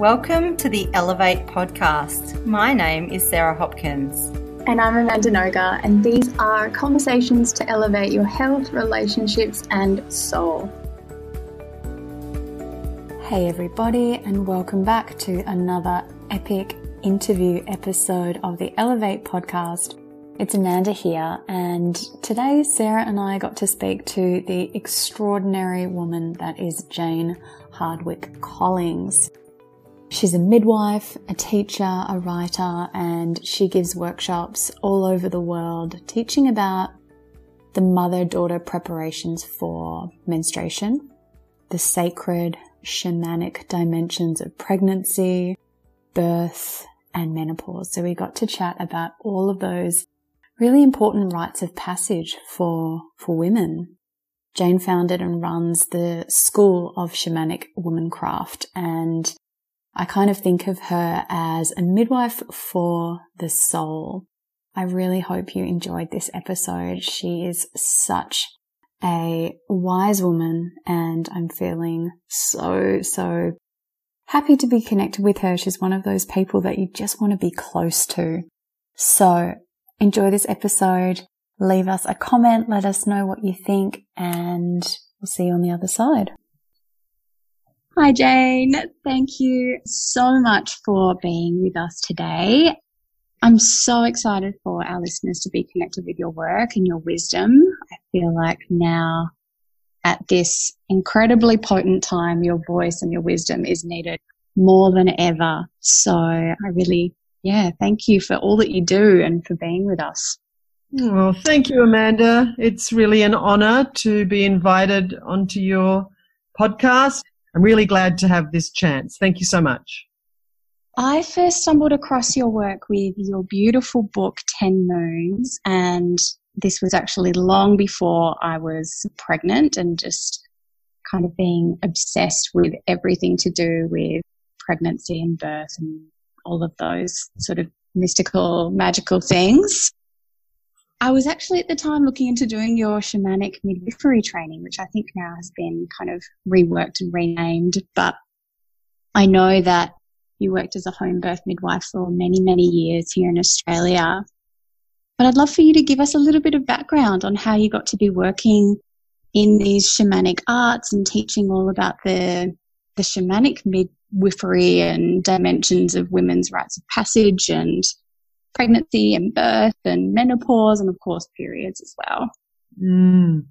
Welcome to the Elevate podcast. My name is Sarah Hopkins. And I'm Amanda Noga, and these are conversations to elevate your health, relationships, and soul. Hey, everybody, and welcome back to another epic interview episode of the Elevate podcast. It's Amanda here, and today Sarah and I got to speak to the extraordinary woman that is Jane Hardwicke Collins. She's a midwife, a teacher, a writer, and she gives workshops all over the world teaching about the mother daughter preparations for menstruation, the sacred shamanic dimensions of pregnancy, birth, and menopause. So we got to chat about all of those really important rites of passage for, for women. Jane founded and runs the School of Shamanic Womancraft and I kind of think of her as a midwife for the soul. I really hope you enjoyed this episode. She is such a wise woman and I'm feeling so, so happy to be connected with her. She's one of those people that you just want to be close to. So enjoy this episode. Leave us a comment. Let us know what you think and we'll see you on the other side. Hi, Jane. Thank you so much for being with us today. I'm so excited for our listeners to be connected with your work and your wisdom. I feel like now at this incredibly potent time, your voice and your wisdom is needed more than ever. So I really, yeah, thank you for all that you do and for being with us. Well, thank you, Amanda. It's really an honor to be invited onto your podcast. I'm really glad to have this chance. Thank you so much. I first stumbled across your work with your beautiful book, 10 Moons, and this was actually long before I was pregnant and just kind of being obsessed with everything to do with pregnancy and birth and all of those sort of mystical, magical things. I was actually at the time looking into doing your shamanic midwifery training, which I think now has been kind of reworked and renamed. But I know that you worked as a home birth midwife for many, many years here in Australia. But I'd love for you to give us a little bit of background on how you got to be working in these shamanic arts and teaching all about the the shamanic midwifery and dimensions of women's rites of passage and pregnancy and birth and menopause and of course periods as well. Mm.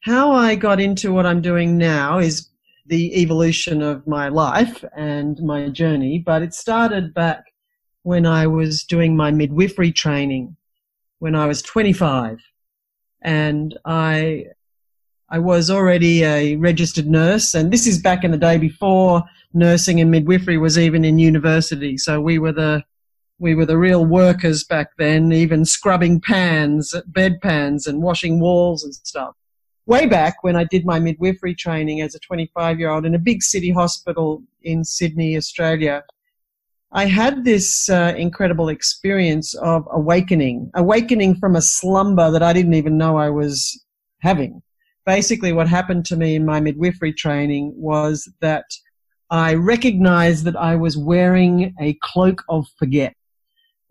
How I got into what I'm doing now is the evolution of my life and my journey, but it started back when I was doing my midwifery training when I was 25 and I I was already a registered nurse and this is back in the day before nursing and midwifery was even in university so we were the we were the real workers back then, even scrubbing pans, bedpans, and washing walls and stuff. Way back when I did my midwifery training as a 25 year old in a big city hospital in Sydney, Australia, I had this uh, incredible experience of awakening, awakening from a slumber that I didn't even know I was having. Basically, what happened to me in my midwifery training was that I recognized that I was wearing a cloak of forget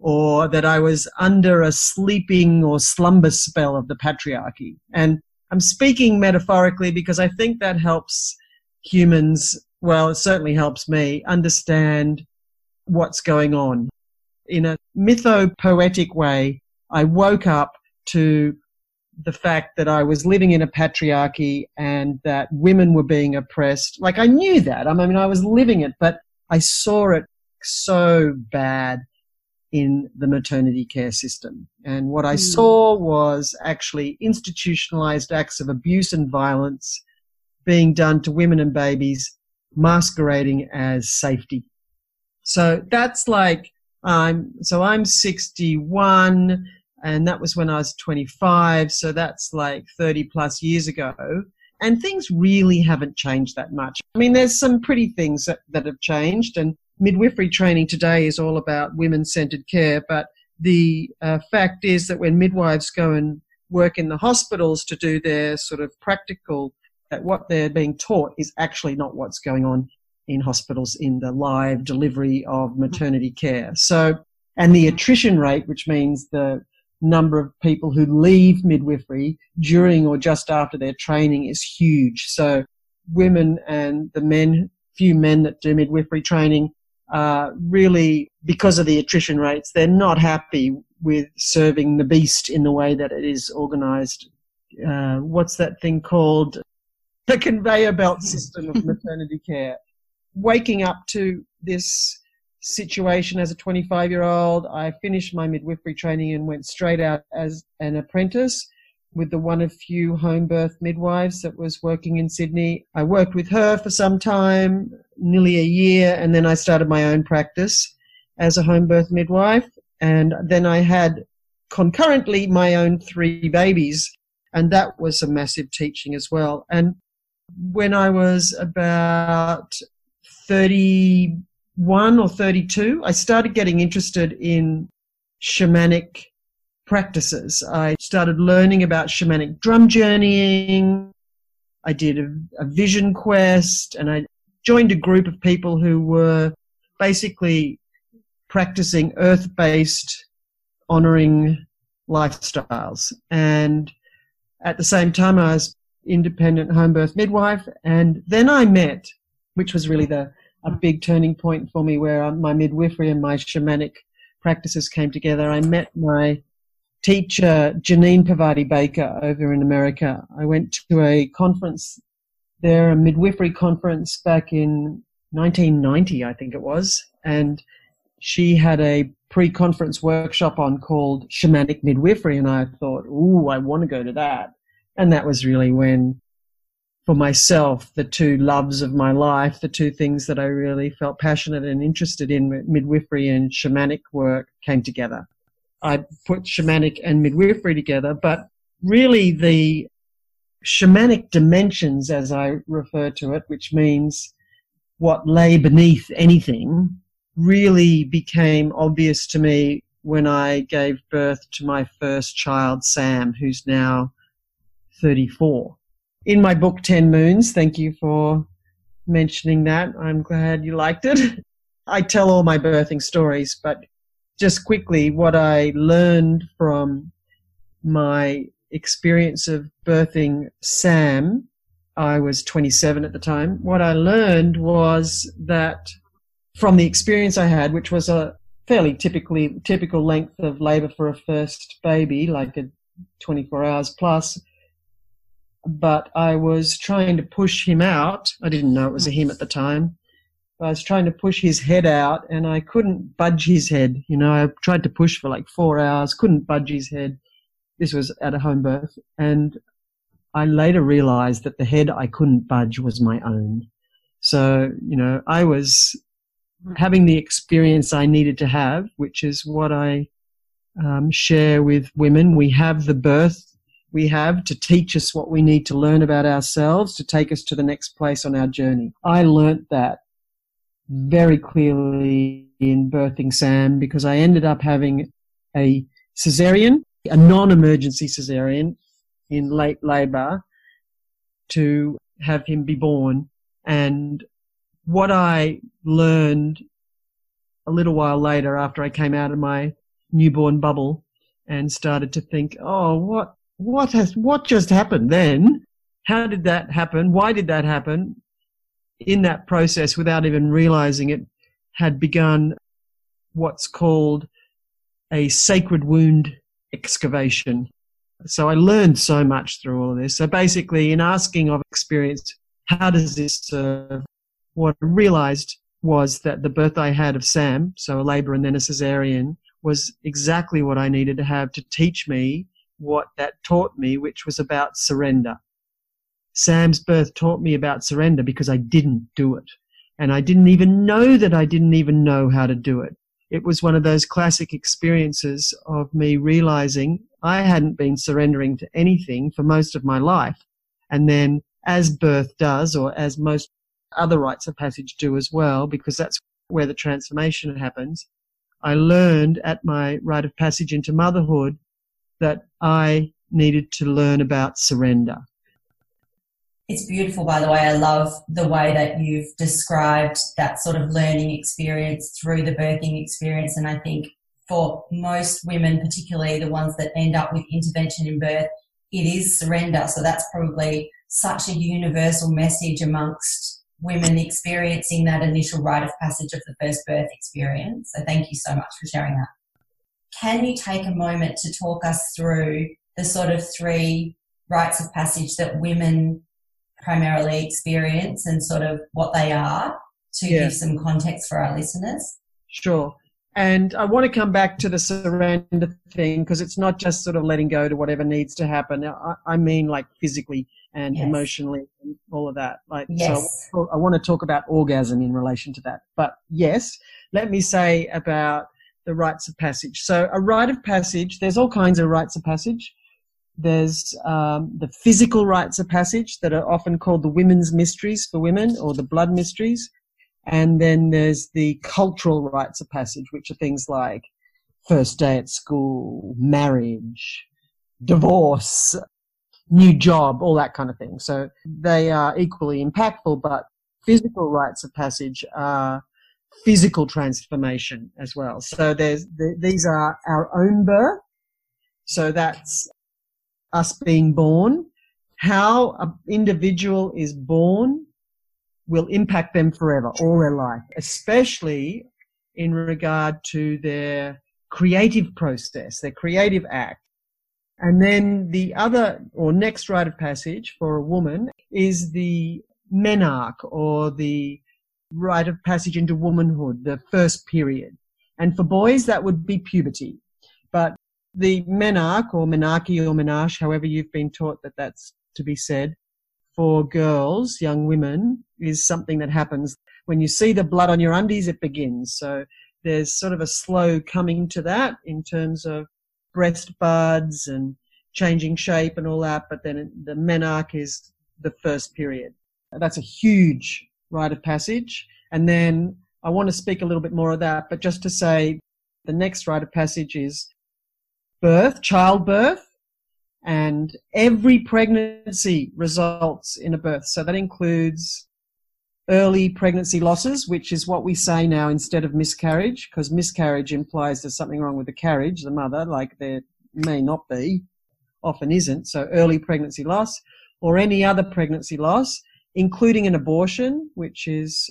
or that I was under a sleeping or slumber spell of the patriarchy. And I'm speaking metaphorically because I think that helps humans, well, it certainly helps me understand what's going on. In a mythopoetic way, I woke up to the fact that I was living in a patriarchy and that women were being oppressed. Like I knew that. I mean, I was living it, but I saw it so bad in the maternity care system. And what I mm. saw was actually institutionalized acts of abuse and violence being done to women and babies masquerading as safety. So that's like, um, so I'm 61 and that was when I was 25. So that's like 30 plus years ago. And things really haven't changed that much. I mean, there's some pretty things that, that have changed and midwifery training today is all about women centered care, but the uh, fact is that when midwives go and work in the hospitals to do their sort of practical, what they're being taught is actually not what's going on in hospitals in the live delivery of maternity care. So, and the attrition rate, which means the number of people who leave midwifery during or just after their training is huge. So women and the men, few men that do midwifery training, uh, really, because of the attrition rates, they're not happy with serving the beast in the way that it is organized. Uh, what's that thing called? The conveyor belt system of maternity care. Waking up to this situation as a 25 year old. I finished my midwifery training and went straight out as an apprentice with the one of few home birth midwives that was working in Sydney. I worked with her for some time, nearly a year, and then I started my own practice as a home birth midwife. And then I had concurrently my own three babies, and that was a massive teaching as well. And when I was about 31 or 32, I started getting interested in shamanic practices. I started learning about shamanic drum journeying. I did a, a, vision quest and I joined a group of people who were basically practicing earth based honoring lifestyles. And at the same time, I was independent home birth midwife. And then I met, which was really the a big turning point for me where uh, my midwifery and my shamanic practices came together. I met my teacher, Jeannine Parvati Baker, over in America. I went to a conference there, a midwifery conference back in 1990, I think it was, and she had a pre-conference workshop on called shamanic midwifery, and I thought, ooh, I want to go to that. And that was really when for myself the two loves of my life, the two things that I really felt passionate and interested in, midwifery and shamanic work, came together. I put shamanic and midwifery together, but really the shamanic dimensions, as I refer to it, which means what lay beneath anything, really became obvious to me when I gave birth to my first child, Sam, who's now 34 in my book 10 moons thank you for mentioning that. I'm glad you liked it. I tell all my birthing stories but just quickly what i learned from my experience of birthing sam i was 27 at the time what i learned was that from the experience i had which was a fairly typically typical length of labor for a first baby like a 24 hours plus but I was trying to push him out. I didn't know it was a him at the time. I was trying to push his head out and I couldn't budge his head. You know, I tried to push for like four hours, couldn't budge his head. This was at a home birth. And I later realized that the head I couldn't budge was my own. So, you know, I was having the experience I needed to have, which is what I um, share with women. We have the birth we have to teach us what we need to learn about ourselves to take us to the next place on our journey. I learnt that very clearly in birthing Sam because I ended up having a cesarean, a non-emergency cesarean in late labor to have him be born. And what I learned a little while later after I came out of my newborn bubble and started to think, oh, what what has what just happened then? How did that happen? Why did that happen? In that process, without even realizing it, had begun what's called a sacred wound excavation. So I learned so much through all of this. So basically, in asking of experience, how does this serve? What I realized was that the birth I had of Sam, so a labor and then a cesarean, was exactly what I needed to have to teach me what that taught me, which was about surrender. Sam's birth taught me about surrender because I didn't do it. And I didn't even know that I didn't even know how to do it. It was one of those classic experiences of me realizing I hadn't been surrendering to anything for most of my life. And then, as birth does, or as most other rites of passage do as well, because that's where the transformation happens, I learned at my rite of passage into motherhood that I needed to learn about surrender. It's beautiful, by the way. I love the way that you've described that sort of learning experience through the birthing experience. And I think for most women, particularly the ones that end up with intervention in birth, it is surrender. So that's probably such a universal message amongst women experiencing that initial rite of passage of the first birth experience. So thank you so much for sharing that. Can you take a moment to talk us through the sort of three rites of passage that women primarily experience and sort of what they are to yeah. give some context for our listeners? Sure. And I want to come back to the surrender thing because it's not just sort of letting go to whatever needs to happen. I, I mean, like physically and yes. emotionally and all of that. Like, yes. so I want to talk about orgasm in relation to that. But yes, let me say about the rites of passage. So a rite of passage, there's all kinds of rites of passage. There's um, the physical rites of passage that are often called the women's mysteries for women or the blood mysteries. And then there's the cultural rites of passage, which are things like first day at school, marriage, divorce, new job, all that kind of thing. So they are equally impactful, but physical rites of passage are physical transformation as well. So there's, the, these are our own birth. So that's us being born. How an individual is born will impact them forever, all their life, especially in regard to their creative process, their creative act. And then the other or next rite of passage for a woman is the menarche or the rite of passage into womanhood, the first period. And for boys, that would be puberty. The menarche or menarche or menarche, however you've been taught that that's to be said, for girls, young women, is something that happens when you see the blood on your undies, it begins. So there's sort of a slow coming to that in terms of breast buds and changing shape and all that. But then the menarche is the first period. That's a huge rite of passage. And then I want to speak a little bit more of that, but just to say the next rite of passage is birth, childbirth, and every pregnancy results in a birth. So that includes early pregnancy losses, which is what we say now instead of miscarriage, because miscarriage implies there's something wrong with the carriage, the mother, like there may not be, often isn't. So early pregnancy loss or any other pregnancy loss, including an abortion, which is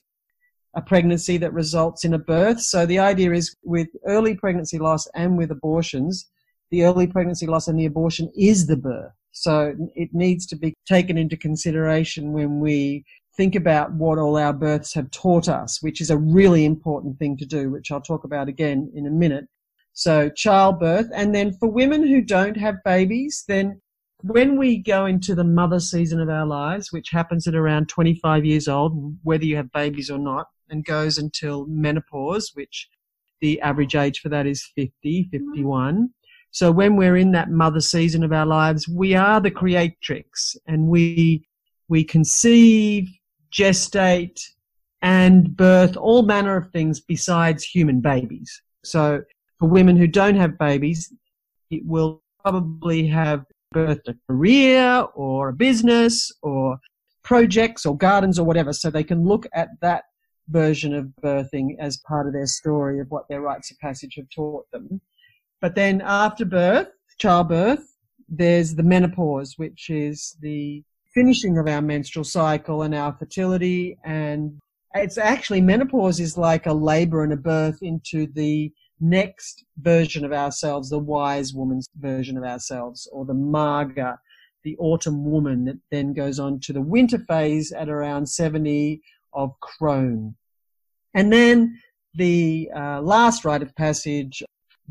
a pregnancy that results in a birth. So the idea is with early pregnancy loss and with abortions, the early pregnancy loss and the abortion is the birth. So it needs to be taken into consideration when we think about what all our births have taught us, which is a really important thing to do, which I'll talk about again in a minute. So childbirth. And then for women who don't have babies, then when we go into the mother season of our lives, which happens at around 25 years old, whether you have babies or not, and goes until menopause, which the average age for that is 50, 51. So when we're in that mother season of our lives, we are the creatrix and we, we conceive, gestate and birth all manner of things besides human babies. So for women who don't have babies, it will probably have birthed a career or a business or projects or gardens or whatever. So they can look at that version of birthing as part of their story of what their rites of passage have taught them. But then after birth, childbirth, there's the menopause, which is the finishing of our menstrual cycle and our fertility. And it's actually menopause is like a labor and a birth into the next version of ourselves, the wise woman's version of ourselves, or the Maga, the autumn woman that then goes on to the winter phase at around 70 of crone. And then the uh, last rite of passage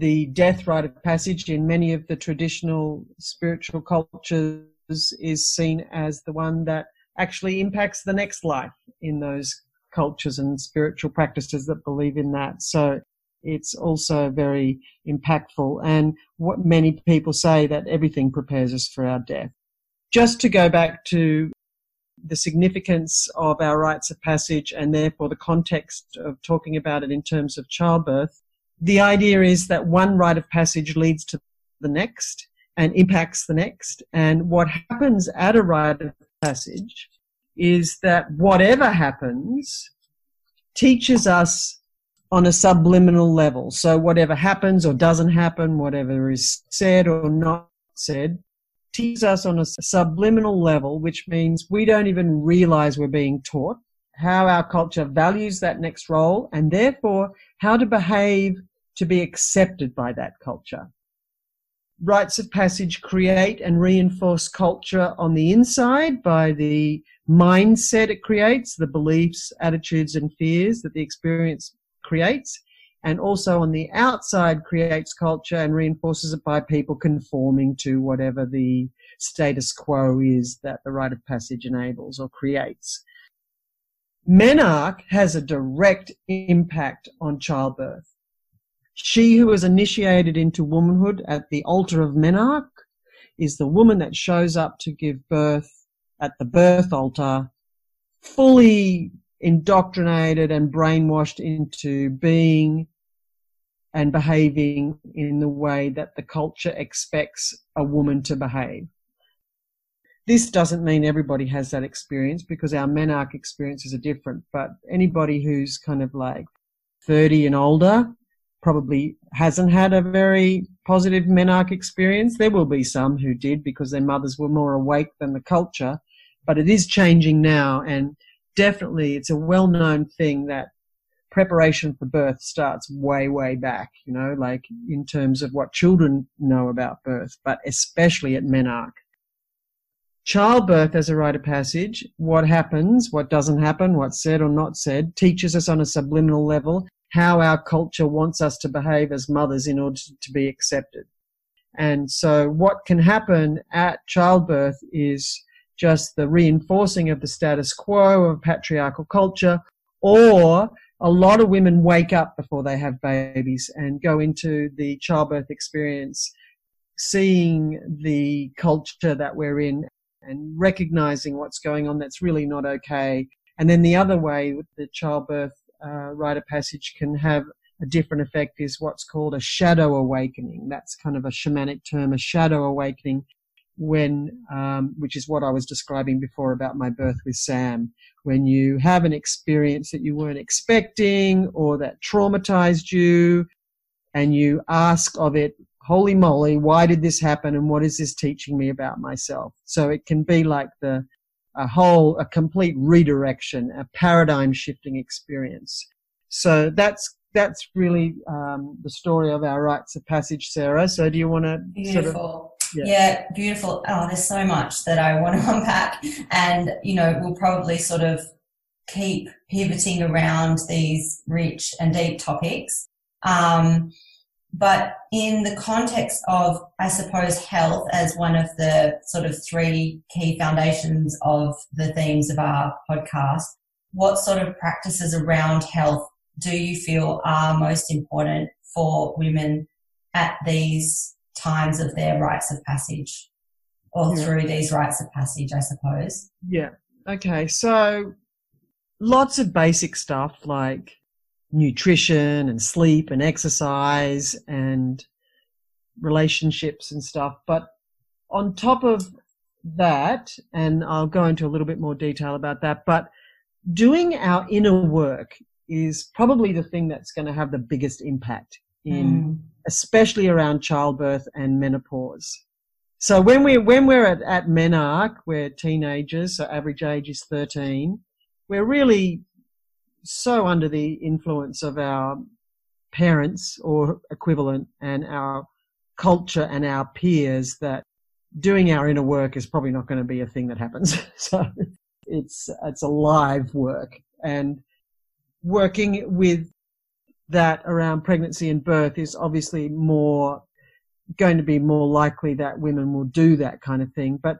the death rite of passage in many of the traditional spiritual cultures is seen as the one that actually impacts the next life in those cultures and spiritual practices that believe in that. So it's also very impactful. And what many people say that everything prepares us for our death. Just to go back to the significance of our rites of passage and therefore the context of talking about it in terms of childbirth, the idea is that one rite of passage leads to the next and impacts the next. And what happens at a rite of passage is that whatever happens teaches us on a subliminal level. So whatever happens or doesn't happen, whatever is said or not said, teaches us on a subliminal level, which means we don't even realize we're being taught how our culture values that next role and therefore how to behave to be accepted by that culture. Rites of passage create and reinforce culture on the inside by the mindset it creates, the beliefs, attitudes, and fears that the experience creates, and also on the outside creates culture and reinforces it by people conforming to whatever the status quo is that the rite of passage enables or creates. Menarche has a direct impact on childbirth. She who is initiated into womanhood at the altar of Menarche is the woman that shows up to give birth at the birth altar, fully indoctrinated and brainwashed into being and behaving in the way that the culture expects a woman to behave. This doesn't mean everybody has that experience because our menarche experiences are different, but anybody who's kind of like 30 and older probably hasn't had a very positive menarche experience. There will be some who did because their mothers were more awake than the culture, but it is changing now and definitely it's a well-known thing that preparation for birth starts way, way back, you know, like in terms of what children know about birth, but especially at menarche. Childbirth as a rite of passage, what happens, what doesn't happen, what's said or not said, teaches us on a subliminal level how our culture wants us to behave as mothers in order to be accepted. And so what can happen at childbirth is just the reinforcing of the status quo of patriarchal culture, or a lot of women wake up before they have babies and go into the childbirth experience seeing the culture that we're in and recognizing what's going on that's really not okay. And then the other way the childbirth uh, rite of passage can have a different effect is what's called a shadow awakening. That's kind of a shamanic term, a shadow awakening, when, um, which is what I was describing before about my birth with Sam. When you have an experience that you weren't expecting or that traumatized you, and you ask of it, holy moly, why did this happen and what is this teaching me about myself? So it can be like the a whole, a complete redirection, a paradigm shifting experience. So that's that's really um, the story of our rites of passage, Sarah. So do you want to beautiful? Sort of, yeah. yeah, beautiful. Oh, there's so much that I want to unpack, and you know, we'll probably sort of keep pivoting around these rich and deep topics. Um, but in the context of, I suppose, health as one of the sort of three key foundations of the themes of our podcast, what sort of practices around health do you feel are most important for women at these times of their rites of passage or yeah. through these rites of passage, I suppose? Yeah. Okay. So lots of basic stuff like nutrition and sleep and exercise and relationships and stuff. But on top of that, and I'll go into a little bit more detail about that, but doing our inner work is probably the thing that's going to have the biggest impact in, mm. especially around childbirth and menopause. So when we when we're at, at menarche, we're teenagers, so average age is 13. We're really so under the influence of our parents or equivalent and our culture and our peers that doing our inner work is probably not going to be a thing that happens. so it's, it's a live work and working with that around pregnancy and birth is obviously more going to be more likely that women will do that kind of thing. But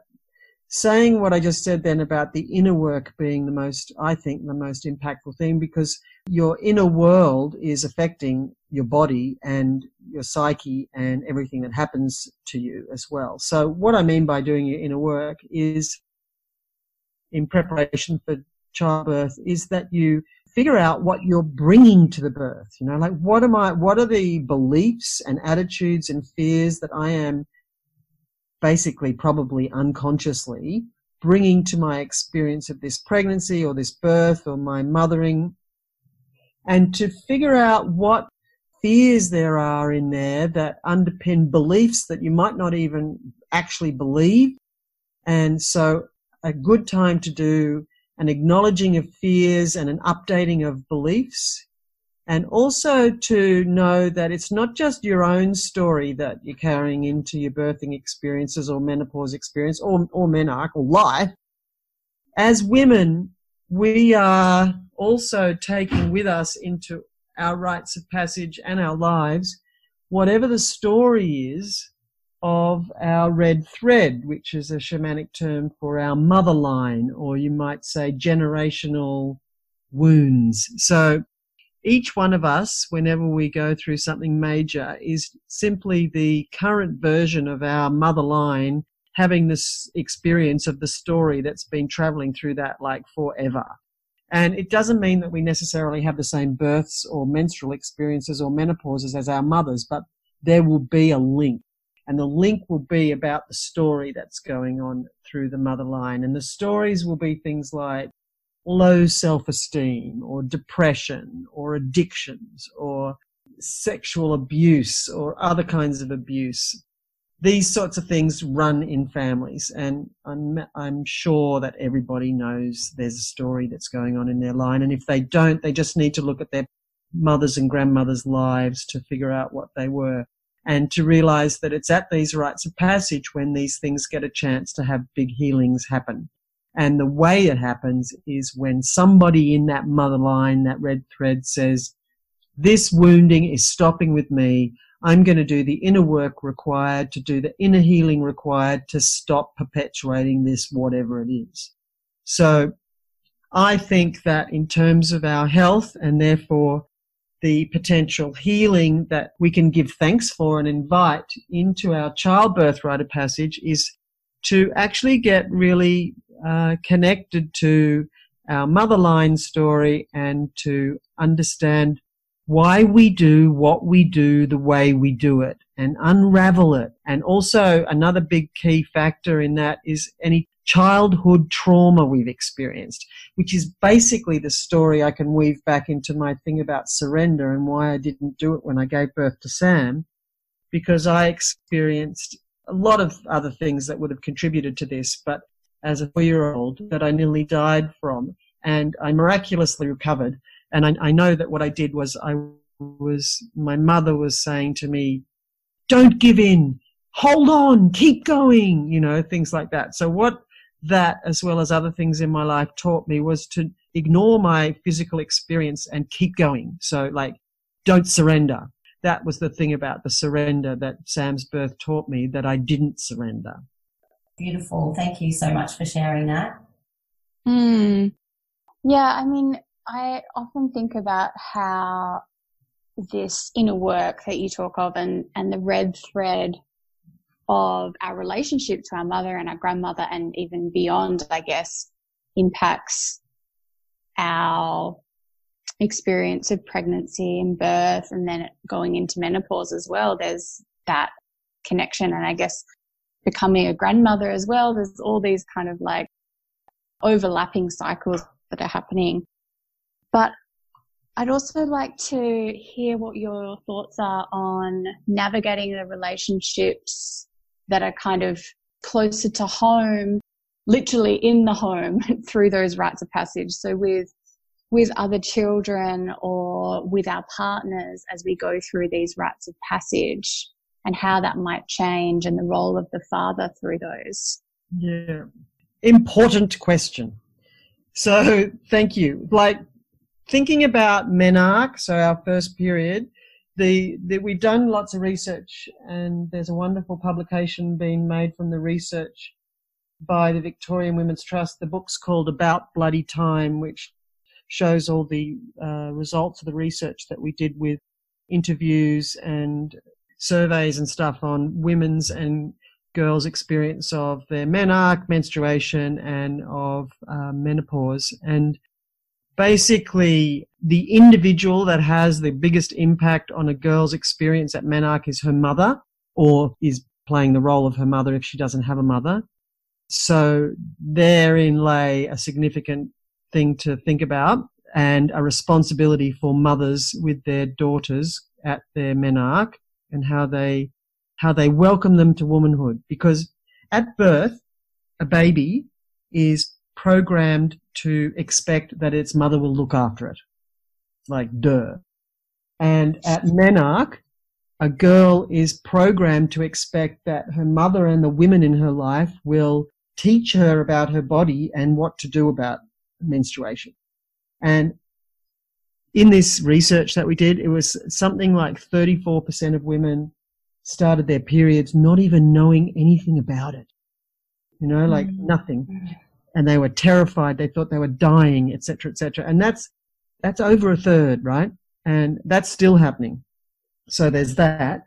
saying what I just said then about the inner work being the most, I think, the most impactful thing because your inner world is affecting your body and your psyche and everything that happens to you as well. So what I mean by doing your inner work is in preparation for childbirth is that you figure out what you're bringing to the birth. You know, like what am I, what are the beliefs and attitudes and fears that I am basically probably unconsciously bringing to my experience of this pregnancy or this birth or my mothering and to figure out what fears there are in there that underpin beliefs that you might not even actually believe. And so a good time to do an acknowledging of fears and an updating of beliefs. And also to know that it's not just your own story that you're carrying into your birthing experiences or menopause experience or, or menarche or life. As women, we are also taking with us into our rites of passage and our lives whatever the story is of our red thread, which is a shamanic term for our mother line, or you might say generational wounds. So each one of us, whenever we go through something major, is simply the current version of our mother line having this experience of the story that's been traveling through that like forever. And it doesn't mean that we necessarily have the same births or menstrual experiences or menopauses as our mothers, but there will be a link. And the link will be about the story that's going on through the mother line. And the stories will be things like low self-esteem or depression or addictions or sexual abuse or other kinds of abuse these sorts of things run in families, and I'm, I'm sure that everybody knows there's a story that's going on in their line. And if they don't, they just need to look at their mothers and grandmothers' lives to figure out what they were and to realize that it's at these rites of passage when these things get a chance to have big healings happen. And the way it happens is when somebody in that mother line, that red thread says, this wounding is stopping with me. I'm going to do the inner work required to do the inner healing required to stop perpetuating this, whatever it is. So I think that in terms of our health and therefore the potential healing that we can give thanks for and invite into our childbirth rite of passage is to actually get really uh, connected to our mother line story and to understand why we do what we do the way we do it and unravel it. And also another big key factor in that is any childhood trauma we've experienced, which is basically the story I can weave back into my thing about surrender and why I didn't do it when I gave birth to Sam, because I experienced a lot of other things that would have contributed to this, but as a four year old that I nearly died from and I miraculously recovered and I, I know that what I did was I was, my mother was saying to me, don't give in, hold on, keep going, you know, things like that. So what that, as well as other things in my life taught me was to ignore my physical experience and keep going. So like, don't surrender. That was the thing about the surrender that Sam's birth taught me that I didn't surrender. Beautiful. Thank you so much for sharing that. Hmm. Yeah, I mean, I often think about how this inner work that you talk of and, and the red thread of our relationship to our mother and our grandmother and even beyond, I guess, impacts our experience of pregnancy and birth and then going into menopause as well. There's that connection. And I guess becoming a grandmother as well, there's all these kind of like overlapping cycles that are happening. But I'd also like to hear what your thoughts are on navigating the relationships that are kind of closer to home, literally in the home through those rites of passage. So with with other children or with our partners as we go through these rites of passage and how that might change and the role of the father through those. Yeah. Important question. So thank you. Like thinking about menarche, so our first period, the, the, we've done lots of research and there's a wonderful publication being made from the research by the Victorian Women's Trust. The book's called About Bloody Time, which shows all the uh, results of the research that we did with interviews and surveys and stuff on women's and girls' experience of their menarche, menstruation, and of uh, menopause. And basically the individual that has the biggest impact on a girl's experience at menarche is her mother or is playing the role of her mother if she doesn't have a mother. So therein lay a significant thing to think about and a responsibility for mothers with their daughters at their menarche and how they how they welcome them to womanhood. Because at birth a baby is programmed to expect that its mother will look after it. Like duh. And at menarche a girl is programmed to expect that her mother and the women in her life will teach her about her body and what to do about menstruation and in this research that we did, it was something like 34% of women started their periods not even knowing anything about it. You know, like mm. nothing. And they were terrified. They thought they were dying, etc., etc. And that's, that's over a third, right? And that's still happening. So there's that.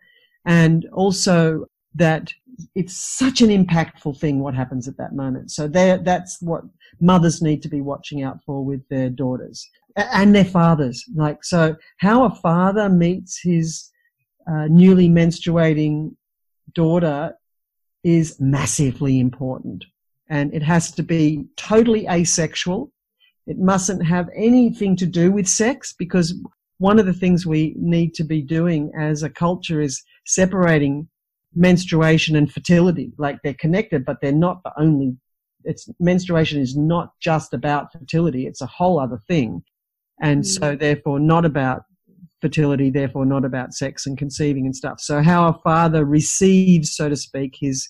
And also that it's such an impactful thing what happens at that moment. So that's what mothers need to be watching out for with their daughters and their fathers. Like, so how a father meets his uh, newly menstruating daughter is massively important. And it has to be totally asexual. It mustn't have anything to do with sex because one of the things we need to be doing as a culture is separating menstruation and fertility. Like they're connected, but they're not the only, it's menstruation is not just about fertility. It's a whole other thing. And mm. so therefore not about fertility, therefore not about sex and conceiving and stuff. So how a father receives, so to speak, his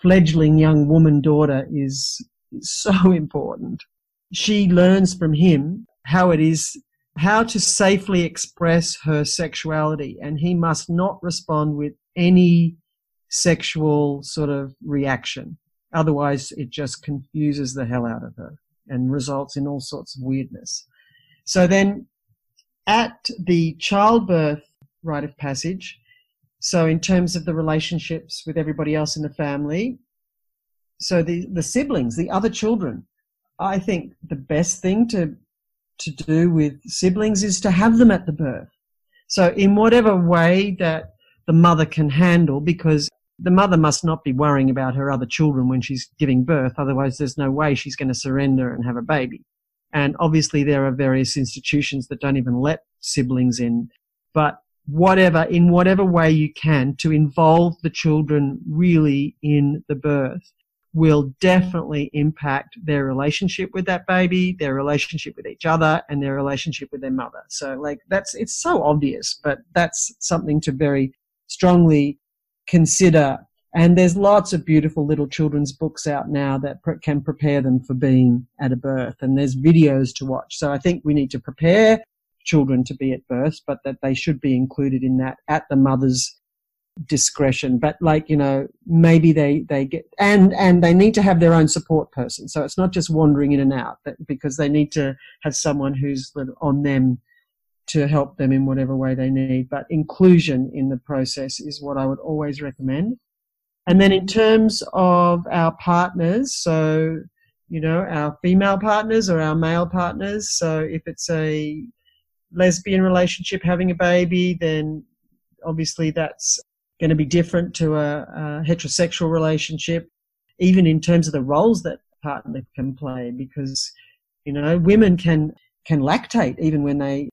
fledgling young woman daughter is so important. She learns from him how it is how to safely express her sexuality and he must not respond with any sexual sort of reaction. Otherwise, it just confuses the hell out of her and results in all sorts of weirdness. So then at the childbirth rite of passage, so in terms of the relationships with everybody else in the family, so the, the siblings, the other children, I think the best thing to to do with siblings is to have them at the birth. So in whatever way that the mother can handle, because the mother must not be worrying about her other children when she's giving birth. Otherwise, there's no way she's going to surrender and have a baby. And obviously, there are various institutions that don't even let siblings in. But whatever, in whatever way you can, to involve the children really in the birth will definitely impact their relationship with that baby, their relationship with each other, and their relationship with their mother. So, like, that's, it's so obvious, but that's something to very strongly consider. And there's lots of beautiful little children's books out now that can prepare them for being at a birth. And there's videos to watch. So I think we need to prepare children to be at birth, but that they should be included in that at the mother's discretion. But like, you know, maybe they, they get, and, and they need to have their own support person. So it's not just wandering in and out because they need to have someone who's on them to help them in whatever way they need. But inclusion in the process is what I would always recommend. And then in terms of our partners, so, you know, our female partners or our male partners. So if it's a lesbian relationship having a baby, then obviously that's going to be different to a, a heterosexual relationship, even in terms of the roles that partner can play because, you know, women can, can lactate even when they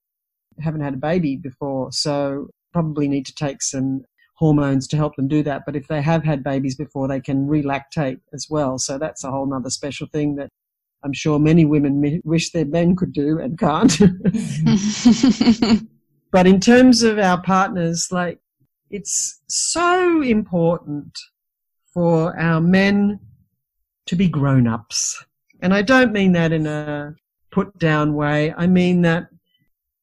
haven't had a baby before, so probably need to take some hormones to help them do that. But if they have had babies before, they can relactate as well. So that's a whole other special thing that I'm sure many women wish their men could do and can't. but in terms of our partners, like it's so important for our men to be grown ups. And I don't mean that in a put down way. I mean that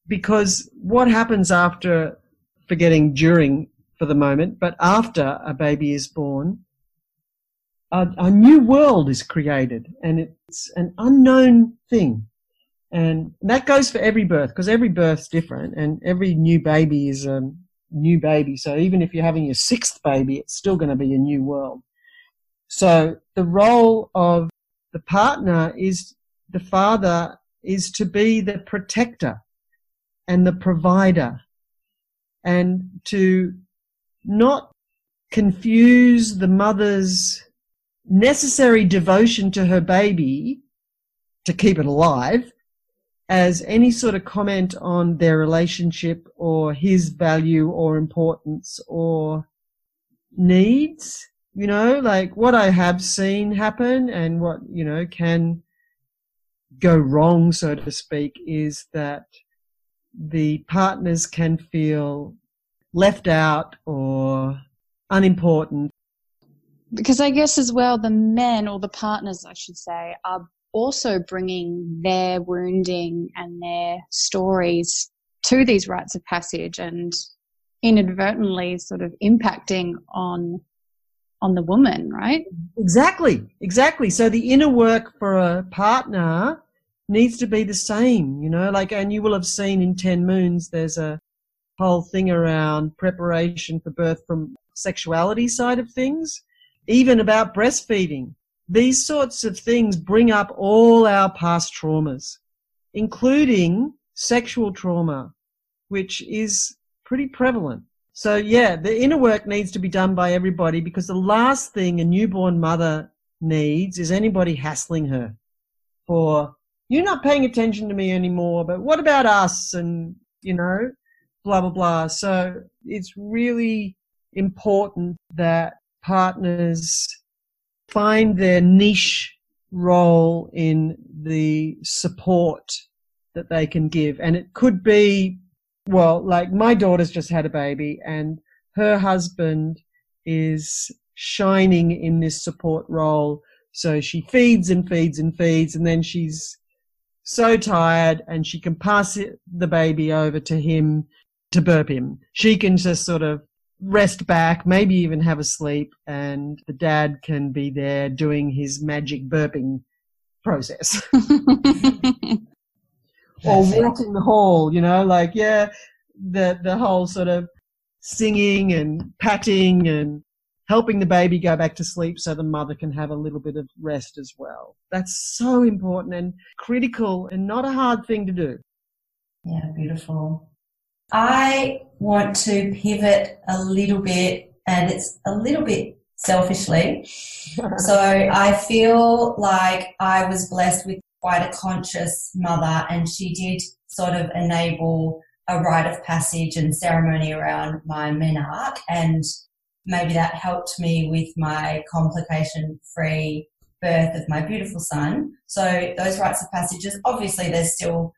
because what happens after forgetting during for the moment, but after a baby is born, a, a new world is created and it's an unknown thing. And that goes for every birth because every birth's different and every new baby is a new baby. So even if you're having your sixth baby, it's still going to be a new world. So the role of the partner is the father is to be the protector and the provider and to not confuse the mother's necessary devotion to her baby to keep it alive as any sort of comment on their relationship or his value or importance or needs. You know, like what I have seen happen and what, you know, can go wrong, so to speak, is that the partners can feel left out or unimportant. Because I guess as well, the men or the partners, I should say, are also bringing their wounding and their stories to these rites of passage and inadvertently sort of impacting on on the woman right exactly exactly so the inner work for a partner needs to be the same you know like and you will have seen in 10 moons there's a whole thing around preparation for birth from sexuality side of things even about breastfeeding these sorts of things bring up all our past traumas, including sexual trauma, which is pretty prevalent. So yeah, the inner work needs to be done by everybody because the last thing a newborn mother needs is anybody hassling her for, you're not paying attention to me anymore, but what about us? And, you know, blah, blah, blah. So it's really important that partners find their niche role in the support that they can give. And it could be, well, like my daughter's just had a baby and her husband is shining in this support role. So she feeds and feeds and feeds and then she's so tired and she can pass it, the baby over to him to burp him. She can just sort of rest back, maybe even have a sleep, and the dad can be there doing his magic burping process. or walking the hall, you know, like, yeah, the, the whole sort of singing and patting and helping the baby go back to sleep so the mother can have a little bit of rest as well. That's so important and critical and not a hard thing to do. Yeah, beautiful. I want to pivot a little bit and it's a little bit selfishly. so I feel like I was blessed with quite a conscious mother and she did sort of enable a rite of passage and ceremony around my menarche and maybe that helped me with my complication free birth of my beautiful son. So those rites of passages, obviously there's still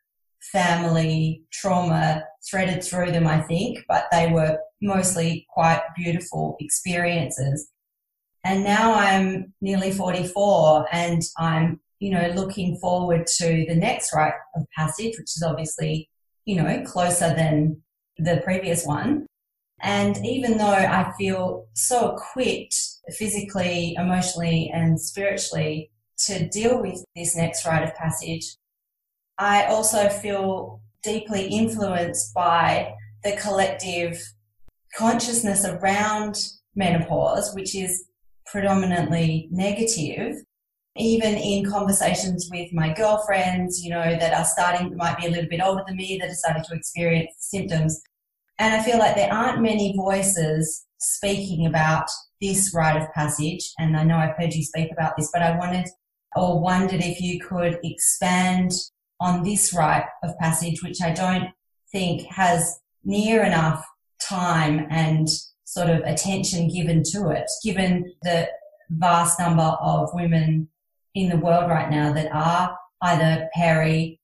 family trauma threaded through them, I think, but they were mostly quite beautiful experiences. And now I'm nearly 44 and I'm, you know, looking forward to the next rite of passage, which is obviously, you know, closer than the previous one. And even though I feel so equipped physically, emotionally, and spiritually to deal with this next rite of passage, I also feel deeply influenced by the collective consciousness around menopause, which is predominantly negative. Even in conversations with my girlfriends, you know, that are starting, might be a little bit older than me, that are starting to experience symptoms. And I feel like there aren't many voices speaking about this rite of passage. And I know I've heard you speak about this, but I wanted or wondered if you could expand on this rite of passage, which I don't think has near enough time and sort of attention given to it, given the vast number of women in the world right now that are either peri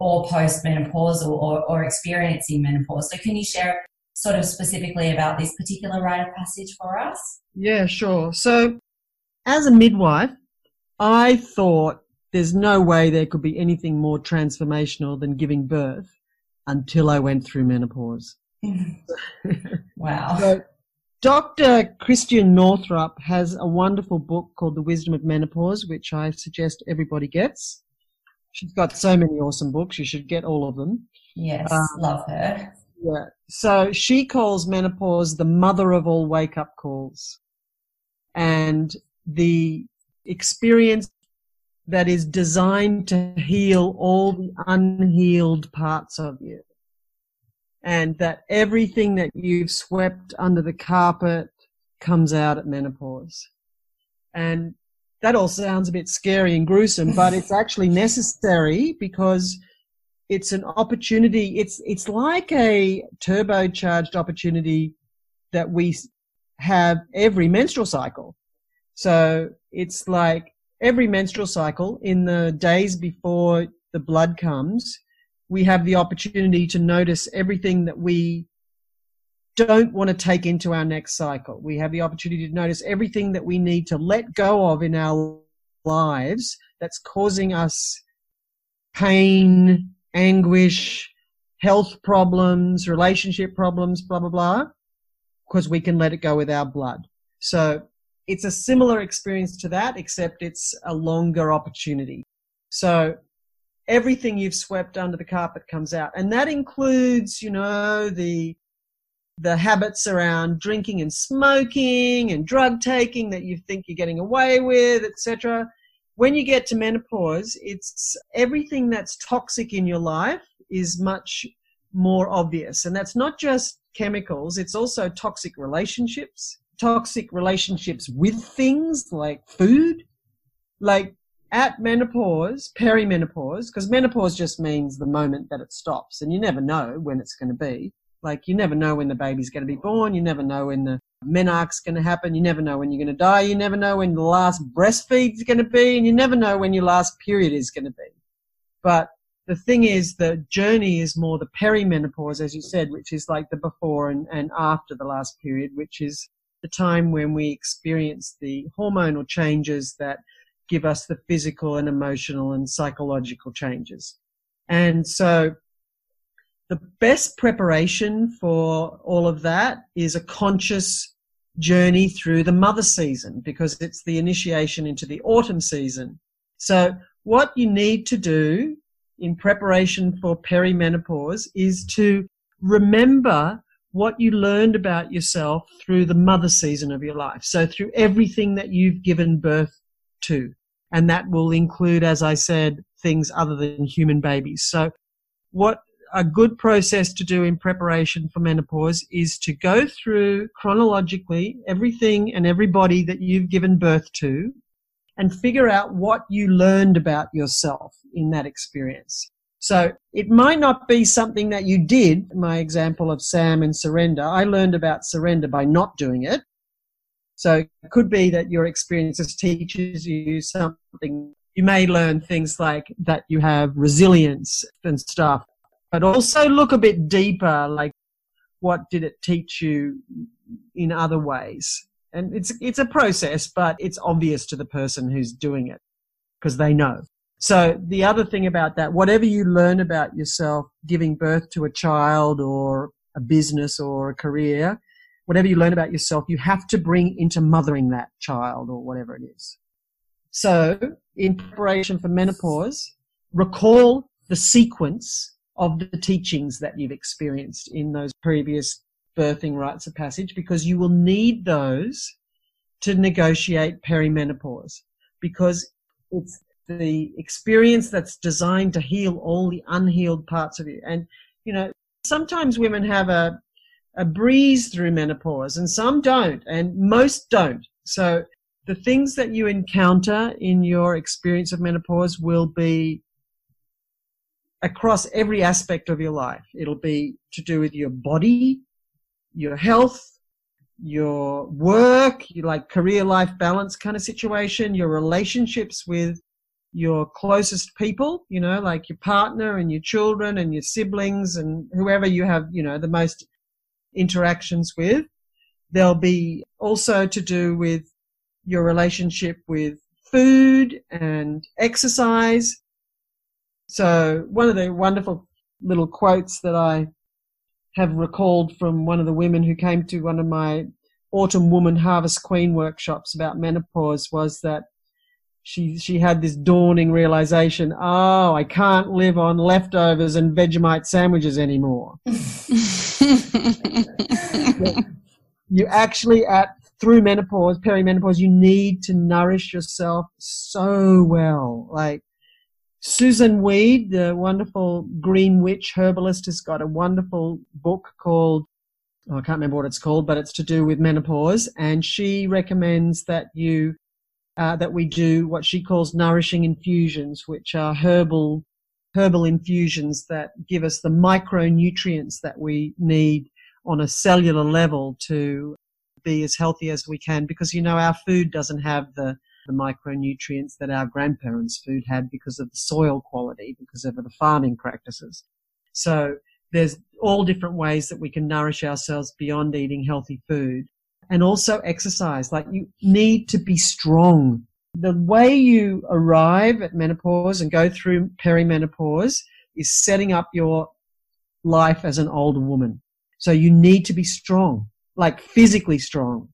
or postmenopausal or, or experiencing menopause. So can you share sort of specifically about this particular rite of passage for us? Yeah, sure. So as a midwife, I thought there's no way there could be anything more transformational than giving birth until I went through menopause. Mm-hmm. wow. So, Dr. Christiane Northrup has a wonderful book called The Wisdom of Menopause, which I suggest everybody gets. She's got so many awesome books. You should get all of them. Yes, um, love her. Yeah. So she calls menopause the mother of all wake up calls. And the experience that is designed to heal all the unhealed parts of you. And that everything that you've swept under the carpet comes out at menopause. And that all sounds a bit scary and gruesome, but it's actually necessary because it's an opportunity. It's, it's like a turbocharged opportunity that we have every menstrual cycle. So it's like every menstrual cycle in the days before the blood comes, we have the opportunity to notice everything that we don't want to take into our next cycle. We have the opportunity to notice everything that we need to let go of in our lives that's causing us pain, anguish, health problems, relationship problems, blah, blah, blah, because we can let it go with our blood. So it's a similar experience to that, except it's a longer opportunity. So everything you've swept under the carpet comes out. And that includes, you know, the the habits around drinking and smoking and drug taking that you think you're getting away with, etc. When you get to menopause, it's everything that's toxic in your life is much more obvious. And that's not just chemicals, it's also toxic relationships, toxic relationships with things like food. Like at menopause, perimenopause, because menopause just means the moment that it stops, and you never know when it's going to be. Like you never know when the baby's going to be born. You never know when the menarche's going to happen. You never know when you're going to die. You never know when the last breastfeed's going to be, and you never know when your last period is going to be. But the thing is, the journey is more the perimenopause, as you said, which is like the before and, and after the last period, which is the time when we experience the hormonal changes that give us the physical and emotional and psychological changes. And so the best preparation for all of that is a conscious journey through the mother season because it's the initiation into the autumn season. So what you need to do in preparation for perimenopause is to remember what you learned about yourself through the mother season of your life. So through everything that you've given birth to. And that will include, as I said, things other than human babies. So what a good process to do in preparation for menopause is to go through chronologically everything and everybody that you've given birth to and figure out what you learned about yourself in that experience. So it might not be something that you did. My example of Sam and surrender, I learned about surrender by not doing it. So it could be that your experiences teaches you something. You may learn things like that you have resilience and stuff but also look a bit deeper, like what did it teach you in other ways? And it's, it's a process, but it's obvious to the person who's doing it because they know. So the other thing about that, whatever you learn about yourself giving birth to a child or a business or a career, whatever you learn about yourself, you have to bring into mothering that child or whatever it is. So in preparation for menopause, recall the sequence of the teachings that you've experienced in those previous birthing rites of passage because you will need those to negotiate perimenopause because it's the experience that's designed to heal all the unhealed parts of you. And, you know, sometimes women have a, a breeze through menopause and some don't and most don't. So the things that you encounter in your experience of menopause will be across every aspect of your life. It'll be to do with your body, your health, your work, your like career life balance kind of situation, your relationships with your closest people, you know, like your partner and your children and your siblings and whoever you have, you know, the most interactions with. There'll be also to do with your relationship with food and exercise so one of the wonderful little quotes that I have recalled from one of the women who came to one of my autumn woman harvest queen workshops about menopause was that she she had this dawning realization oh i can't live on leftovers and vegemite sandwiches anymore. You actually at through menopause perimenopause you need to nourish yourself so well. Like Susun Weed, the wonderful green witch herbalist, has got a wonderful book called, oh, I can't remember what it's called, but it's to do with menopause. And she recommends that you uh, that we do what she calls nourishing infusions, which are herbal herbal infusions that give us the micronutrients that we need on a cellular level to be as healthy as we can because you know our food doesn't have the, the micronutrients that our grandparents' food had because of the soil quality, because of the farming practices. So there's all different ways that we can nourish ourselves beyond eating healthy food and also exercise. Like you need to be strong. The way you arrive at menopause and go through perimenopause is setting up your life as an older woman. So you need to be strong, like physically strong.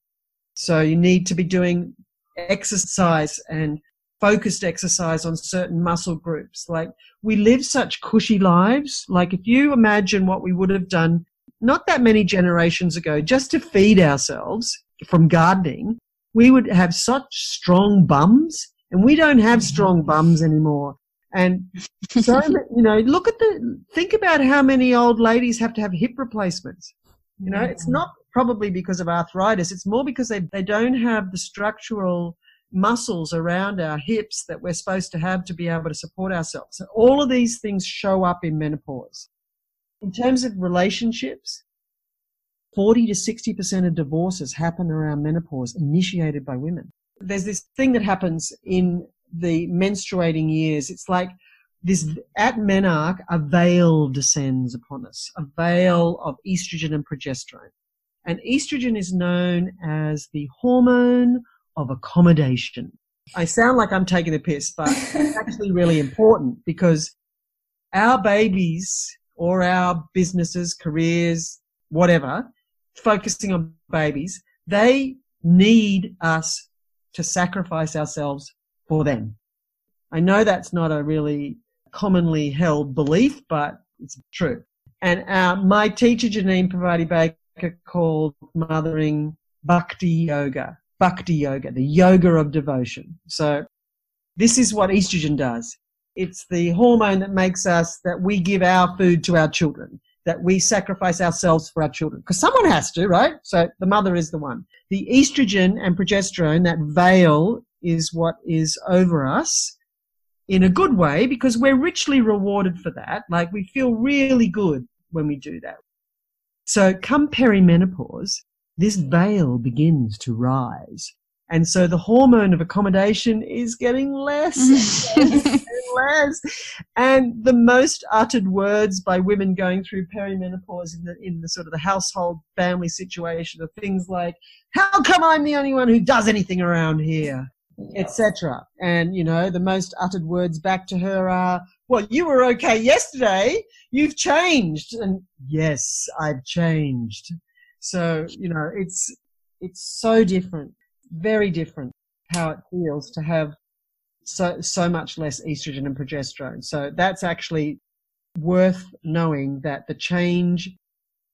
So you need to be doing exercise and focused exercise on certain muscle groups. Like we live such cushy lives. Like if you imagine what we would have done not that many generations ago just to feed ourselves from gardening, we would have such strong bums and we don't have strong bums anymore. And so, you know, look at the, think about how many old ladies have to have hip replacements. You know, it's not probably because of arthritis. It's more because they, they don't have the structural muscles around our hips that we're supposed to have to be able to support ourselves. So all of these things show up in menopause. In terms of relationships, 40 to 60% of divorces happen around menopause initiated by women. There's this thing that happens in the menstruating years. It's like this, at menarche, a veil descends upon us, a veil of estrogen and progesterone. And estrogen is known as the hormone of accommodation. I sound like I'm taking a piss, but it's actually really important because our babies or our businesses, careers, whatever, focusing on babies, they need us to sacrifice ourselves for them. I know that's not a really commonly held belief, but it's true. And uh, my teacher, Jeannine Parvati Baker, called mothering bhakti yoga bhakti yoga, the yoga of devotion. So this is what estrogen does. It's the hormone that makes us, that we give our food to our children, that we sacrifice ourselves for our children. Because someone has to, right? So the mother is the one. The estrogen and progesterone, that veil is what is over us in a good way because we're richly rewarded for that. Like we feel really good when we do that. So come perimenopause, this veil begins to rise. And so the hormone of accommodation is getting less and less and less. And the most uttered words by women going through perimenopause in the, in the sort of the household family situation are things like, how come I'm the only one who does anything around here? Etc. And, you know, the most uttered words back to her are, well, you were okay yesterday. You've changed. And yes, I've changed. So, you know, it's, it's so different, very different how it feels to have so, so much less estrogen and progesterone. So that's actually worth knowing that the change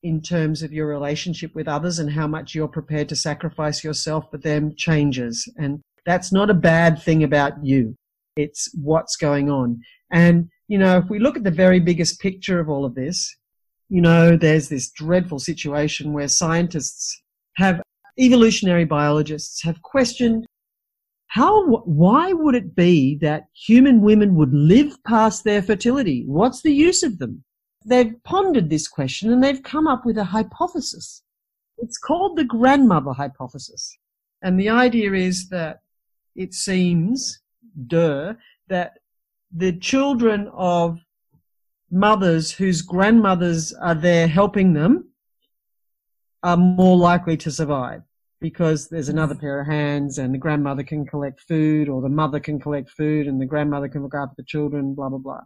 in terms of your relationship with others and how much you're prepared to sacrifice yourself for them changes. And that's not a bad thing about you. It's what's going on. And, you know, if we look at the very biggest picture of all of this, you know, there's this dreadful situation where scientists have, evolutionary biologists have questioned how, why would it be that human women would live past their fertility? What's the use of them? They've pondered this question and they've come up with a hypothesis. It's called the grandmother hypothesis. And the idea is that it seems, duh, that the children of mothers whose grandmothers are there helping them are more likely to survive because there's another pair of hands and the grandmother can collect food or the mother can collect food and the grandmother can look after the children, blah, blah, blah.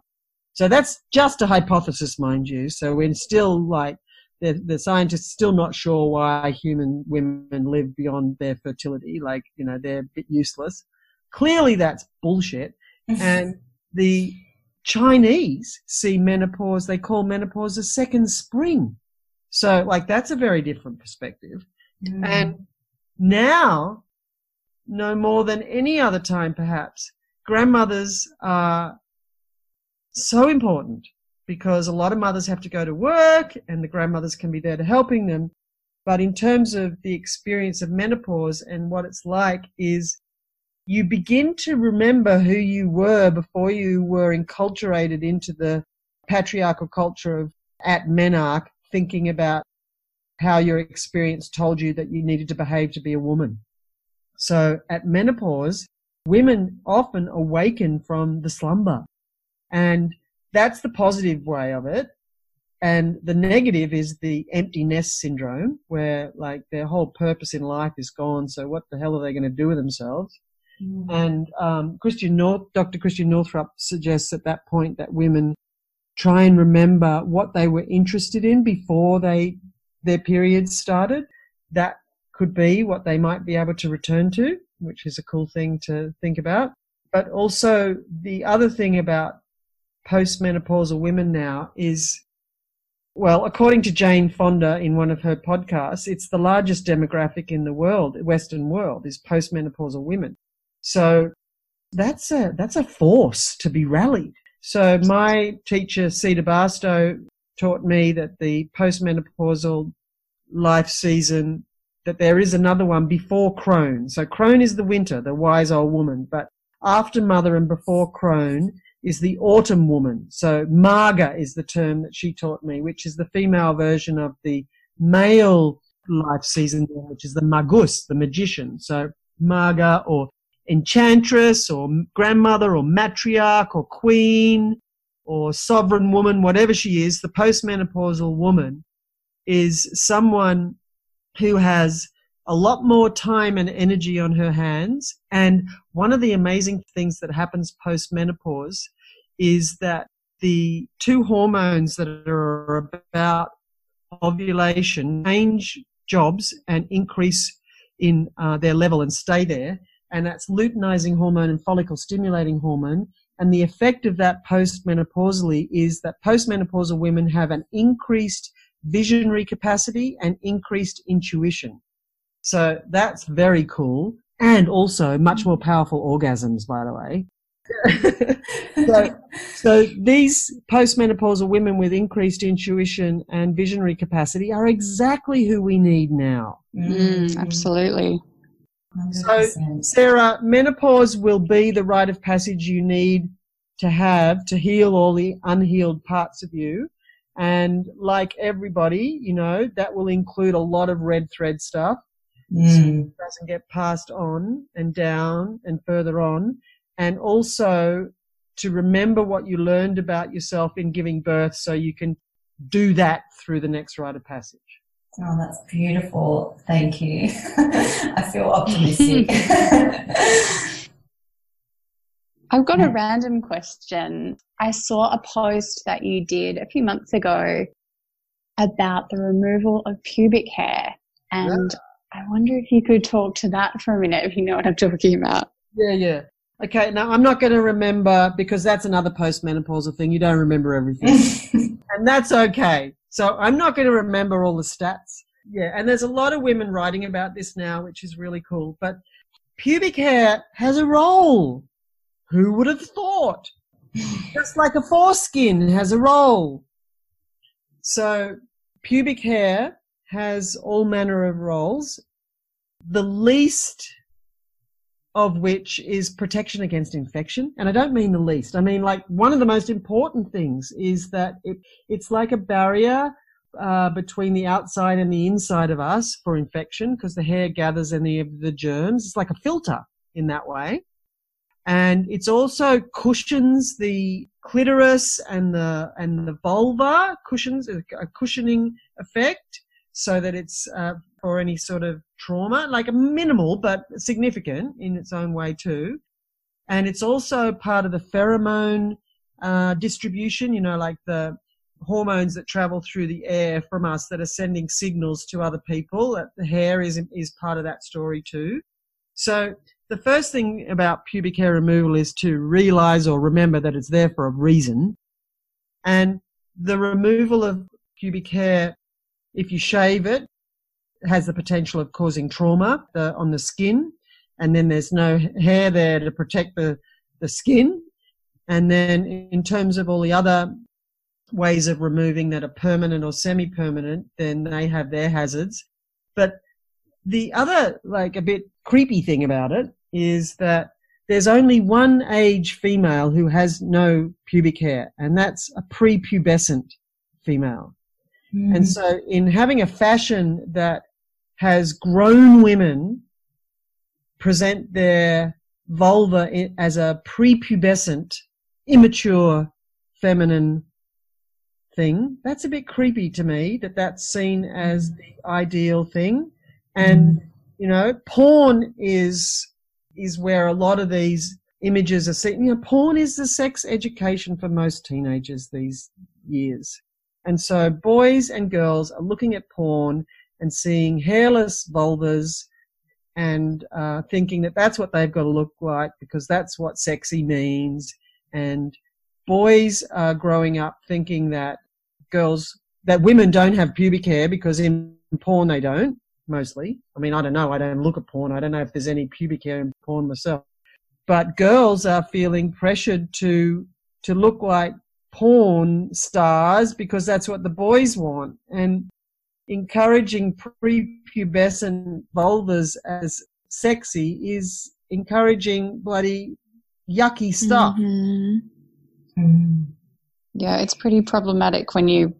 So that's just a hypothesis, mind you. So we're still like, the, the scientists still not sure why human women live beyond their fertility. Like, you know, they're a bit useless. Clearly that's bullshit. and the Chinese see menopause, they call menopause a second spring. So, like, that's a very different perspective. Mm. And now, no more than any other time, perhaps, grandmothers are so important because a lot of mothers have to go to work and the grandmothers can be there to helping them. But in terms of the experience of menopause and what it's like is you begin to remember who you were before you were enculturated into the patriarchal culture of at menarche, thinking about how your experience told you that you needed to behave to be a woman. So at menopause, women often awaken from the slumber. And that's the positive way of it. And the negative is the empty nest syndrome, where like their whole purpose in life is gone. So what the hell are they going to do with themselves? Mm. And um, Christiane North, Dr. Christiane Northrup suggests at that point that women try and remember what they were interested in before they their periods started. That could be what they might be able to return to, which is a cool thing to think about. But also the other thing about postmenopausal women now is well, according to Jane Fonda in one of her podcasts, it's the largest demographic in the world, Western world, is postmenopausal women. So that's a that's a force to be rallied. So my teacher, Cedar Barstow, taught me that the postmenopausal life season that there is another one before crone. So crone is the winter, the wise old woman, but after mother and before crone is the autumn woman. So Maga is the term that she taught me, which is the female version of the male life season, which is the magus, the magician. So Maga or enchantress or grandmother or matriarch or queen or sovereign woman, whatever she is, the postmenopausal woman is someone who has a lot more time and energy on her hands. And one of the amazing things that happens post menopause is that the two hormones that are about ovulation change jobs and increase in uh, their level and stay there. And that's luteinizing hormone and follicle stimulating hormone. And the effect of that postmenopausally is that postmenopausal women have an increased visionary capacity and increased intuition. So that's very cool. And also much more powerful orgasms, by the way. so, so these postmenopausal women with increased intuition and visionary capacity are exactly who we need now. Mm, absolutely. 100%. So, Sarah, menopause will be the rite of passage you need to have to heal all the unhealed parts of you. And like everybody, you know, that will include a lot of red thread stuff. Mm. So it doesn't get passed on and down and further on. And also to remember what you learned about yourself in giving birth so you can do that through the next rite of passage. Oh, that's beautiful. Thank you. I feel optimistic. I've got a random question. I saw a post that you did a few months ago about the removal of pubic hair. And yeah. I wonder if you could talk to that for a minute, if you know what I'm talking about. Yeah, yeah. Okay, now I'm not going to remember because that's another postmenopausal thing. You don't remember everything. and that's okay. So I'm not going to remember all the stats. Yeah, and there's a lot of women writing about this now, which is really cool. But pubic hair has a role. Who would have thought? Just like a foreskin has a role. So pubic hair has all manner of roles. The least of which is protection against infection. And I don't mean the least. I mean like one of the most important things is that it, it's like a barrier uh, between the outside and the inside of us for infection because the hair gathers any of the germs. It's like a filter in that way and it's also cushions the clitoris and the and the vulva cushions a, cushioning effect so that it's uh, for any sort of trauma like a minimal but significant in its own way too. And it's also part of the pheromone uh, distribution you know like the hormones that travel through the air from us that are sending signals to other people. The hair is is part of that story too. So the first thing about pubic hair removal is to realize or remember that it's there for a reason. And the removal of pubic hair, if you shave it, has the potential of causing trauma the, on the skin. And then there's no hair there to protect the, the skin. And then in terms of all the other ways of removing that are permanent or semi-permanent, then they have their hazards. But the other, like, a bit creepy thing about it is that there's only one age female who has no pubic hair, and that's a prepubescent female. Mm. And so, in having a fashion that has grown women present their vulva as a prepubescent, immature, feminine thing, that's a bit creepy to me that that's seen as the ideal thing. And, mm. you know, porn is, is where a lot of these images are seen. You know, porn is the sex education for most teenagers these years. And so boys and girls are looking at porn and seeing hairless vulvas and uh, thinking that that's what they've got to look like because that's what sexy means. And boys are growing up thinking that girls, that women don't have pubic hair because in porn they don't, mostly. I mean, I don't know. I don't look at porn. I don't know if there's any pubic hair in porn myself. But girls are feeling pressured to, to look like porn stars because that's what the boys want. And encouraging prepubescent vulvas as sexy is encouraging bloody yucky stuff. Mm-hmm. Mm. Yeah, it's pretty problematic when you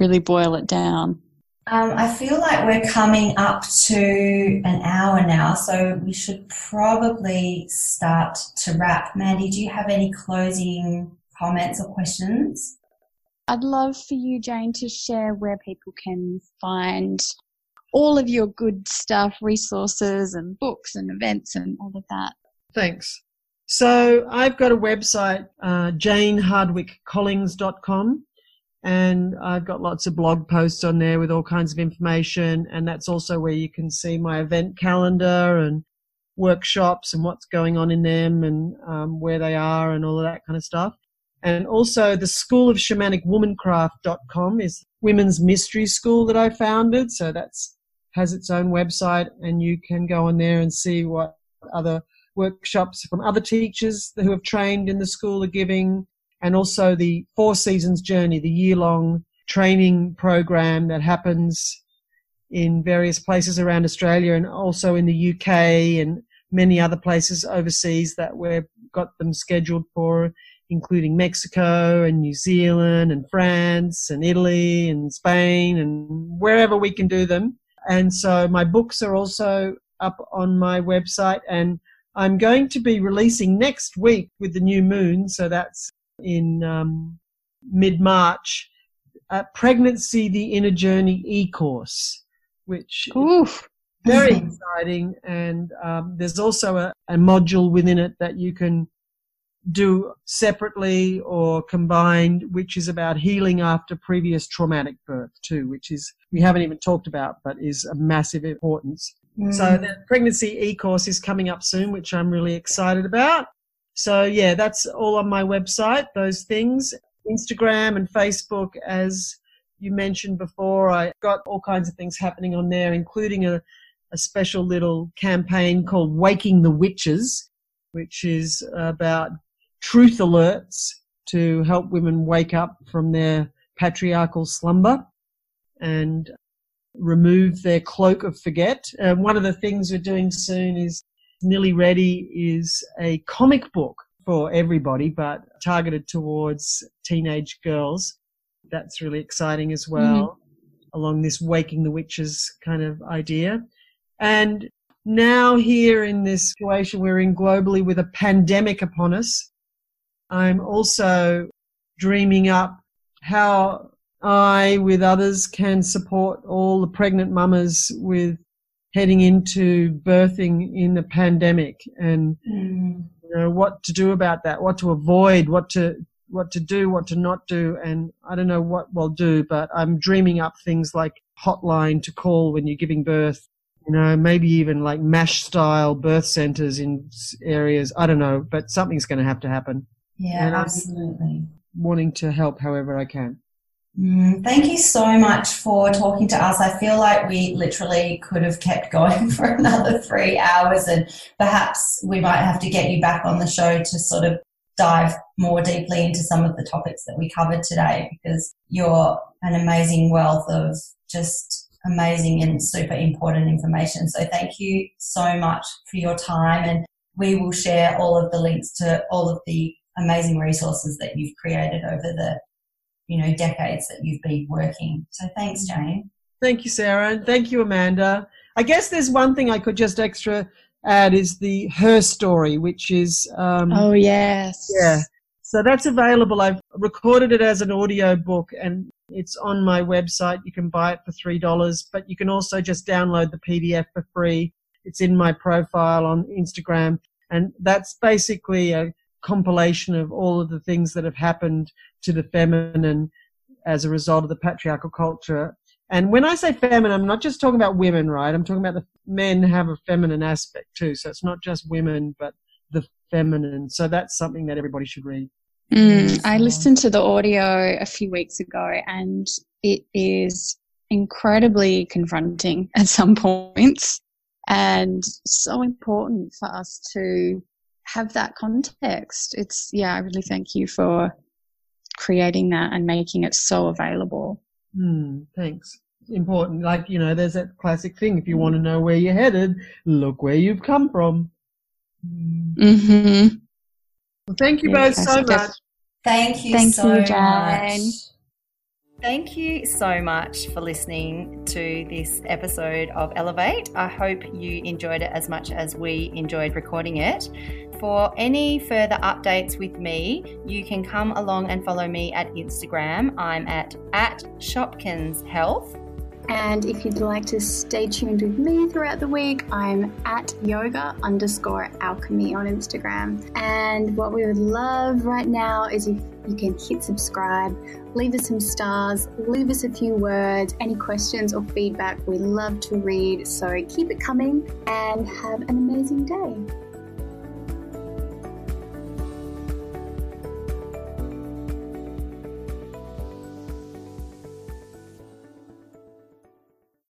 really boil it down. Um, I feel like we're coming up to an hour now, so we should probably start to wrap. Mandy, do you have any closing comments or questions? I'd love for you, Jane, to share where people can find all of your good stuff, resources and books and events and all of that. Thanks. So I've got a website, uh, janehardwickecollins.com, and I've got lots of blog posts on there with all kinds of information. And that's also where you can see my event calendar and workshops and what's going on in them and um, where they are and all of that kind of stuff. And also the School of Shamanic Womancraft.com is women's mystery school that I founded. So that's has its own website and you can go on there and see what other workshops from other teachers who have trained in the school are giving and also the four seasons journey, the year long training program that happens in various places around Australia and also in the UK and many other places overseas that we've got them scheduled for including Mexico and New Zealand and France and Italy and Spain and wherever we can do them. And so my books are also up on my website and I'm going to be releasing next week with the new moon. So that's in um, mid March. Uh, Pregnancy, the Inner Journey e-course, which Oof. very exciting. And um, there's also a, a module within it that you can do separately or combined, which is about healing after previous traumatic birth too, which is, we haven't even talked about, but is a massive importance. Mm. So the pregnancy e-course is coming up soon, which I'm really excited about. So yeah, that's all on my website, those things. Instagram and Facebook, as you mentioned before, I got all kinds of things happening on there, including a, a special little campaign called Waking the Witches, which is about truth alerts to help women wake up from their patriarchal slumber and remove their cloak of forget. Uh, one of the things we're doing soon is nearly ready is a comic book for everybody, but targeted towards teenage girls. That's really exciting as well, mm-hmm. along this waking the witches kind of idea. And now here in this situation we're in globally with a pandemic upon us, I'm also dreaming up how I, with others, can support all the pregnant mamas with heading into birthing in the pandemic and mm. you know what to do about that, what to avoid, what to what to do, what to not do, and I don't know what we'll do, but I'm dreaming up things like hotline to call when you're giving birth, you know, maybe even like MASH style birth centers in areas. I don't know, but something's going to have to happen. Yeah, and absolutely. wanting to help however I can. Mm, thank you so much for talking to us. I feel like we literally could have kept going for another three hours, and perhaps we might have to get you back on the show to sort of dive more deeply into some of the topics that we covered today because you're an amazing wealth of just amazing and super important information. So thank you so much for your time and we will share all of the links to all of the amazing resources that you've created over the, you know, decades that you've been working. So thanks, Jane. Thank you, Sarah. And thank you, Amanda. I guess there's one thing I could just extra add is the her story, which is um, oh yes, yeah. So that's available. I've recorded it as an audio book, and it's on my website. You can buy it for three dollars, but you can also just download the PDF for free. It's in my profile on Instagram, and that's basically a compilation of all of the things that have happened to the feminine as a result of the patriarchal culture and when I say feminine, I'm not just talking about women, right? I'm talking about the men have a feminine aspect too. So it's not just women, but the feminine. So that's something that everybody should read. Mm, I listened to the audio a few weeks ago and it is incredibly confronting at some points and so important for us to have that context. It's, yeah, I really thank you for creating that and making it so available. Hmm, thanks. Important. Like, you know, there's that classic thing. If you want to know where you're headed, look where you've come from. Mm-hmm. Well, thank you both so much. Thank you thank so you, much. Thank you so much for listening to this episode of Elevate. I hope you enjoyed it as much as we enjoyed recording it. For any further updates with me, you can come along and follow me at Instagram. I'm at, at Shopkins Health. And if you'd like to stay tuned with me throughout the week, I'm at yoga underscore alchemy on Instagram. And what we would love right now is if you can hit subscribe, leave us some stars, leave us a few words, any questions or feedback. We love to read. So keep it coming and have an amazing day.